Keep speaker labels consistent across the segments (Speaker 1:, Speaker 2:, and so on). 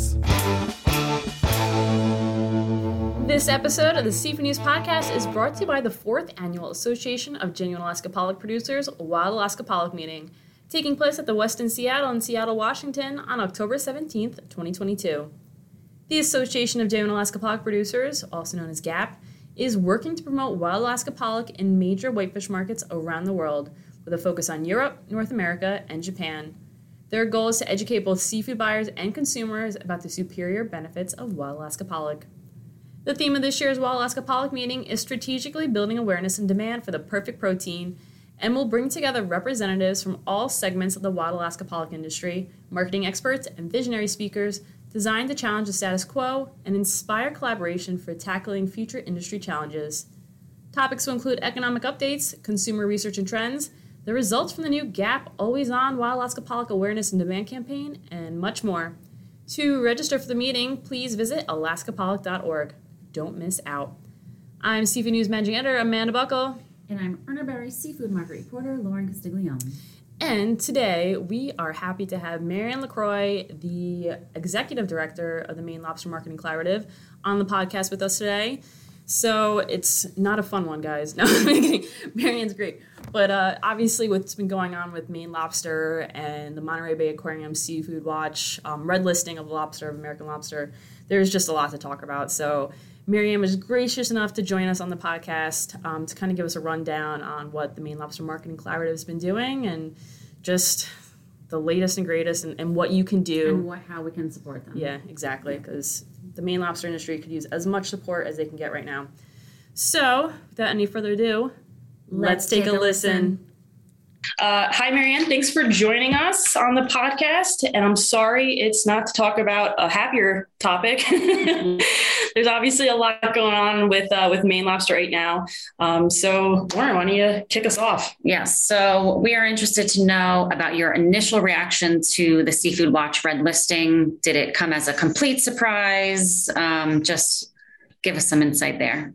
Speaker 1: news.
Speaker 2: This episode of the Seafood News Podcast is brought to you by the fourth annual Association of Genuine Alaska Pollock Producers Wild Alaska Pollock meeting, taking place at the Westin Seattle in Seattle, Washington on October 17th, 2022. The Association of Genuine Alaska Pollock Producers, also known as GAP, is working to promote wild Alaska pollock in major whitefish markets around the world, with a focus on Europe, North America, and Japan. Their goal is to educate both seafood buyers and consumers about the superior benefits of wild Alaska pollock. The theme of this year's Wild Alaska Pollock meeting is strategically building awareness and demand for the perfect protein and will bring together representatives from all segments of the wild Alaska pollock industry, marketing experts, and visionary speakers designed to challenge the status quo and inspire collaboration for tackling future industry challenges. Topics will include economic updates, consumer research and trends, the results from the new GAP Always On Wild Alaska Pollock Awareness and Demand campaign, and much more. To register for the meeting, please visit alaskapollock.org don't miss out. I'm Seafood News Managing Editor Amanda Buckle.
Speaker 3: And I'm Urner Barry Seafood Market Reporter Lauren Castiglione.
Speaker 2: And today we are happy to have Marianne LaCroix, the Executive Director of the Maine Lobster Marketing Collaborative, on the podcast with us today. So it's not a fun one, guys. No, I'm kidding. Marianne's great. But uh, obviously, what's been going on with Maine Lobster and the Monterey Bay Aquarium Seafood Watch, um, red listing of lobster, of American lobster, there's just a lot to talk about. So Marianne was gracious enough to join us on the podcast um, to kind of give us a rundown on what the Maine Lobster Marketing Collaborative has been doing and just the latest and greatest and, and what you can do
Speaker 3: and what, how we can support them.
Speaker 2: Yeah, exactly. Because yeah. the Maine lobster industry could use as much support as they can get right now. So, without any further ado, let's, let's take, take, a, listen. listen
Speaker 4: uh, hi, Marianne. Thanks for joining us on the podcast. And I'm sorry it's not to talk about a happier topic. There's obviously a lot going on with uh, with Maine Lobster right now. Um, so, Lauren, why don't you kick us off?
Speaker 3: Yes. So, we are interested to know about your initial reaction to the Seafood Watch red listing. Did it come as a complete surprise? Um, just give us some insight there.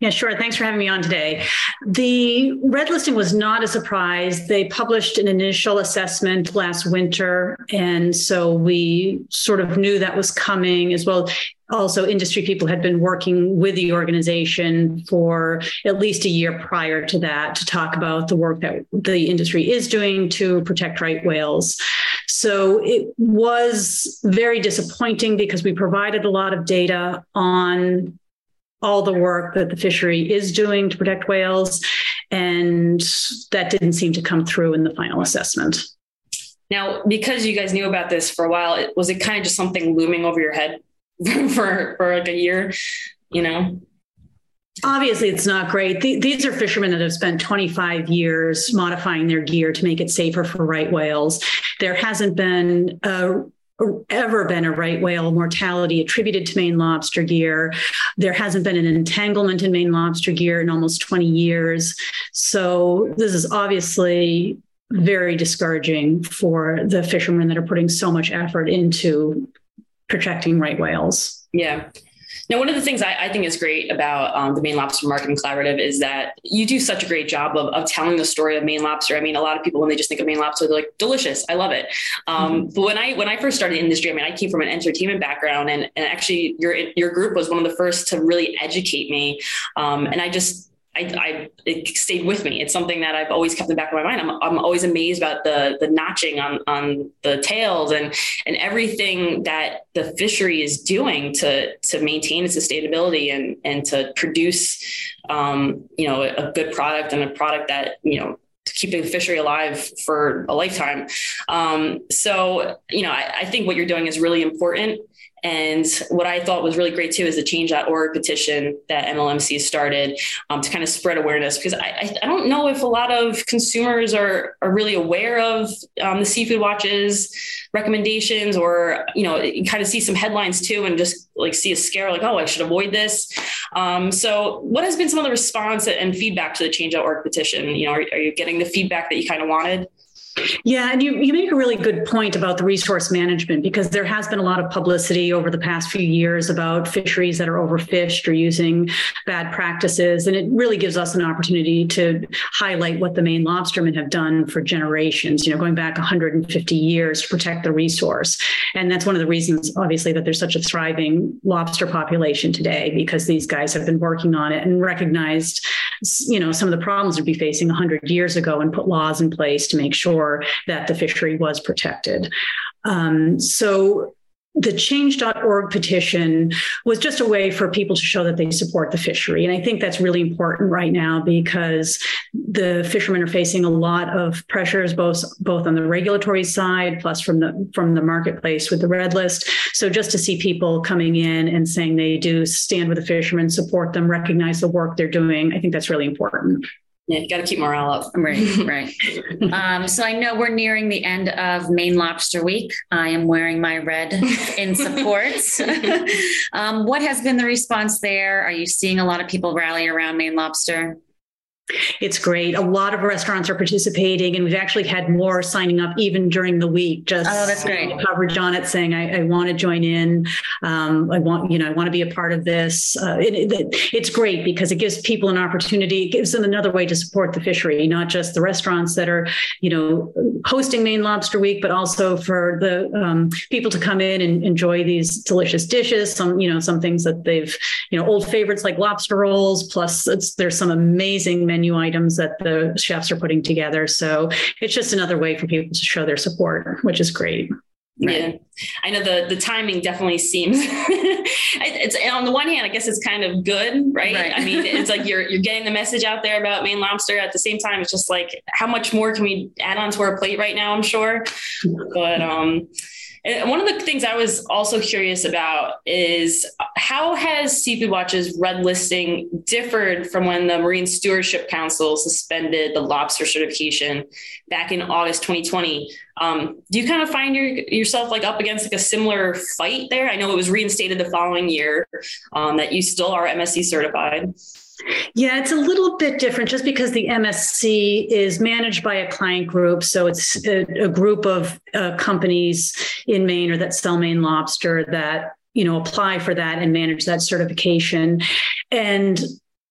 Speaker 5: Yeah, sure. Thanks for having me on today. The red listing was not a surprise. They published an initial assessment last winter. And so we sort of knew that was coming as well. Also, industry people had been working with the organization for at least a year prior to that to talk about the work that the industry is doing to protect right whales. So it was very disappointing because we provided a lot of data on all the work that the fishery is doing to protect whales. And that didn't seem to come through in the final assessment.
Speaker 4: Now, because you guys knew about this for a while, was it kind of just something looming over your head for, for like a year, you know?
Speaker 5: Obviously, it's not great. These are fishermen that have spent 25 years modifying their gear to make it safer for right whales. There hasn't been a ever been a right whale mortality attributed to Maine lobster gear. There hasn't been an entanglement in Maine lobster gear in almost 20 years. So this is obviously very discouraging for the fishermen that are putting so much effort into protecting right whales.
Speaker 4: Yeah. Now, one of the things I, I think is great about um, the Maine Lobster Marketing Collaborative is that you do such a great job of, of telling the story of Maine lobster. I mean, a lot of people when they just think of Maine lobster, they're like, delicious, I love it. Um, mm-hmm. But when I when I first started the industry, I mean, I came from an entertainment background, and and actually your your group was one of the first to really educate me. Um, and I just I, I, it stayed with me. It's something that I've always kept in the back of my mind. I'm, I'm always amazed about the the notching on on the tails and and everything that the fishery is doing to to maintain its sustainability and and to produce um, you know a, a good product and a product that you know keeping the fishery alive for a lifetime. Um, so, you know, I, I, think what you're doing is really important. And what I thought was really great too is the change.org petition that MLMC started um, to kind of spread awareness because I, I, don't know if a lot of consumers are, are really aware of um, the Seafood Watch's recommendations or, you know, you kind of see some headlines too and just like see a scare like, oh, I should avoid this. Um, so what has been some of the response and feedback to the change.org petition? You know, are, are you getting the feedback that you kind of wanted?
Speaker 5: Yeah, and you, you make a really good point about the resource management because there has been a lot of publicity over the past few years about fisheries that are overfished or using bad practices. And it really gives us an opportunity to highlight what the Maine lobstermen have done for generations, you know, going back 150 years to protect the resource. And that's one of the reasons, obviously, that there's such a thriving lobster population today because these guys have been working on it and recognized, you know, some of the problems we'd be facing 100 years ago and put laws in place to make sure that the fishery was protected. Um, so the change.org petition was just a way for people to show that they support the fishery. And I think that's really important right now because the fishermen are facing a lot of pressures, both both on the regulatory side, plus from the from the marketplace with the red list. So just to see people coming in and saying they do stand with the fishermen, support them, recognize the work they're doing, I think that's really important.
Speaker 4: Yeah, you got to keep morale up.
Speaker 3: Right, right. um, so I know we're nearing the end of Maine Lobster Week. I am wearing my red in support. um, what has been the response there? Are you seeing a lot of people rally around Maine Lobster?
Speaker 5: It's great. A lot of restaurants are participating, and we've actually had more signing up even during the week. Just
Speaker 3: oh, that's great
Speaker 5: coverage on it, saying I, I want to join in. Um, I want you know I want to be a part of this. Uh, it, it, it's great because it gives people an opportunity. It gives them another way to support the fishery, not just the restaurants that are you know hosting Maine Lobster Week, but also for the um, people to come in and enjoy these delicious dishes. Some you know some things that they've you know old favorites like lobster rolls. Plus, there's some amazing menu items that the chefs are putting together. So it's just another way for people to show their support, which is great.
Speaker 4: Right. Yeah, I know the the timing definitely seems. it's on the one hand, I guess it's kind of good, right? right? I mean, it's like you're you're getting the message out there about Maine lobster. At the same time, it's just like how much more can we add onto our plate right now? I'm sure, but um, and one of the things I was also curious about is how has Seafood Watch's red listing differed from when the Marine Stewardship Council suspended the lobster certification back in August 2020? Um, do you kind of find your, yourself like up against like a similar fight there? I know it was reinstated the following year um, that you still are MSC certified.
Speaker 5: Yeah, it's a little bit different just because the MSC is managed by a client group. So it's a, a group of uh, companies in Maine or that sell Maine lobster that you know apply for that and manage that certification and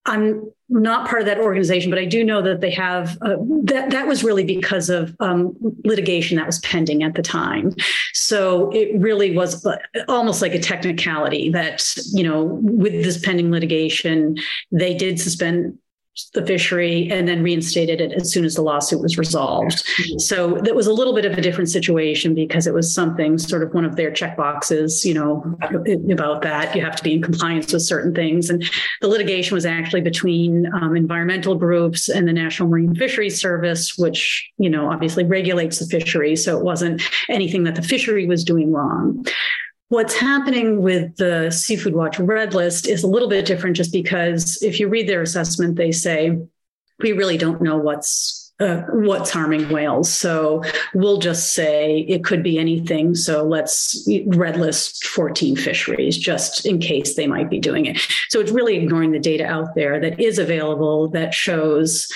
Speaker 5: I'm not part of that organization, but I do know that they have uh, that. That was really because of um, litigation that was pending at the time. So it really was uh, almost like a technicality that you know, with this pending litigation, they did suspend the fishery and then reinstated it as soon as the lawsuit was resolved. So that was a little bit of a different situation because it was something sort of one of their check boxes, you know, about that. You have to be in compliance with certain things. And the litigation was actually between um, environmental groups and the National Marine Fisheries Service, which, you know, obviously regulates the fishery. So it wasn't anything that the fishery was doing wrong. What's happening with the Seafood Watch Red List is a little bit different just because if you read their assessment, they say, we really don't know what's uh, what's harming whales. So we'll just say it could be anything. So let's red list 14 fisheries just in case they might be doing it. So it's really ignoring the data out there that is available that shows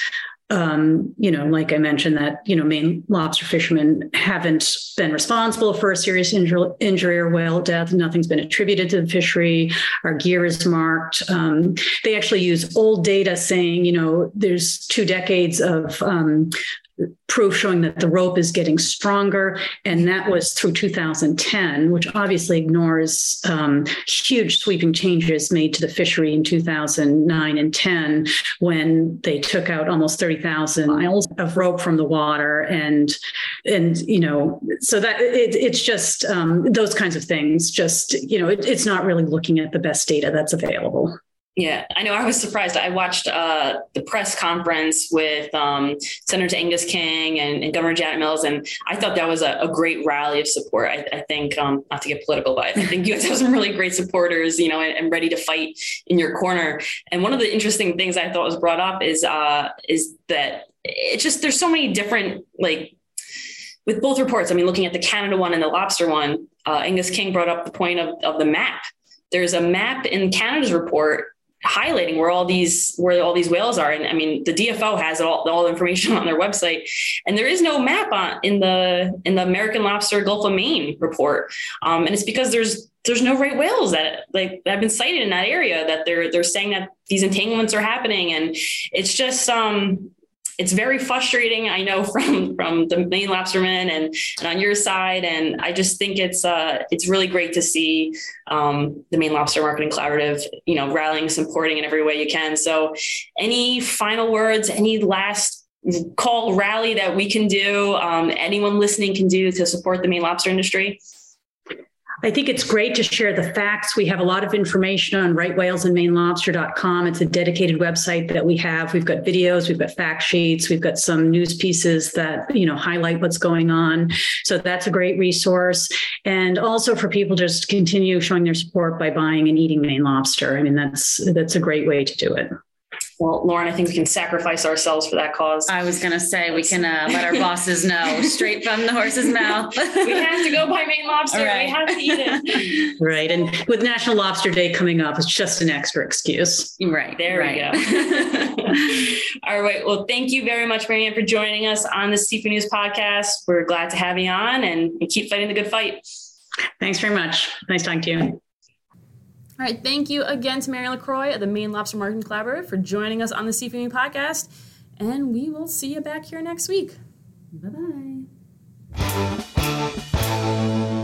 Speaker 5: um, you know, like I mentioned, that you know, Maine lobster fishermen haven't been responsible for a serious injury, injury or whale death. Nothing's been attributed to the fishery. Our gear is marked. Um, they actually use old data saying, you know, there's two decades of um, proof showing that the rope is getting stronger. And that was through 2010, which obviously ignores um, huge sweeping changes made to the fishery in 2009 and 10 when they took out almost 30,000 miles of rope from the water. And, and you know, so that it, it's just um, those kinds of things, just, you know, it, it's not really looking at the best data that's available.
Speaker 4: Yeah, I know. I was surprised. I watched uh, the press conference with um, Senator Angus King and, and, Governor Janet Mills, and I thought that was a, a great rally of support. I, I think, um, not to get political, but I think you guys have some really great supporters, you know, and, and, ready to fight in your corner. And one of the interesting things I thought was brought up is uh, is that it's just there's so many different like with both reports. I mean, looking at the Canada one and the lobster one, uh, Angus King brought up the point of, of the map. There's a map in Canada's report highlighting where all these where all these whales are. And I mean, the DFO has all all the information on their website, and there is no map on in the in the American Lobster Gulf of Maine report, um, and it's because there's there's no right whales that like that have been sighted in that area that they're they're saying that these entanglements are happening, and it's just um it's very frustrating. I know from from the Maine lobstermen and, and on your side, and I just think it's uh, it's really great to see um, the Maine Lobster Marketing Collaborative, you know, rallying, supporting in every way you can. So, any final words? Any last call rally that we can do? Um, anyone listening can do to support the Maine lobster industry?
Speaker 5: I think it's great to share the facts. We have a lot of information on rightwhalesandmainelobster.com. It's a dedicated website that we have. We've got videos, we've got fact sheets, we've got some news pieces that, you know, highlight what's going on. So that's a great resource. And also for people just continue showing their support by buying and eating Maine lobster. I mean, that's that's a great way to do it.
Speaker 4: Well, Lauren, I think we can sacrifice ourselves for that cause.
Speaker 3: I was going to say we can uh, let our bosses know straight from the horse's mouth.
Speaker 4: we have to go buy Maine lobster. Right. We have to eat it.
Speaker 5: Right. And with National Lobster Day coming up, it's just an extra excuse.
Speaker 3: Right.
Speaker 4: There
Speaker 3: right.
Speaker 4: we go. All right. Well, thank you very much, Marianne, for joining us on the Seafood News podcast. We're glad to have you on and, and keep fighting the good fight.
Speaker 5: Thanks very much. Nice talking to you.
Speaker 2: All right, thank you again to Mary LaCroix of the Maine Lobster Marketing Collaborative for joining us on the Seafood Podcast. And we will see you back here next week. Bye bye.